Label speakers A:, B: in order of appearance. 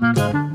A: Bye.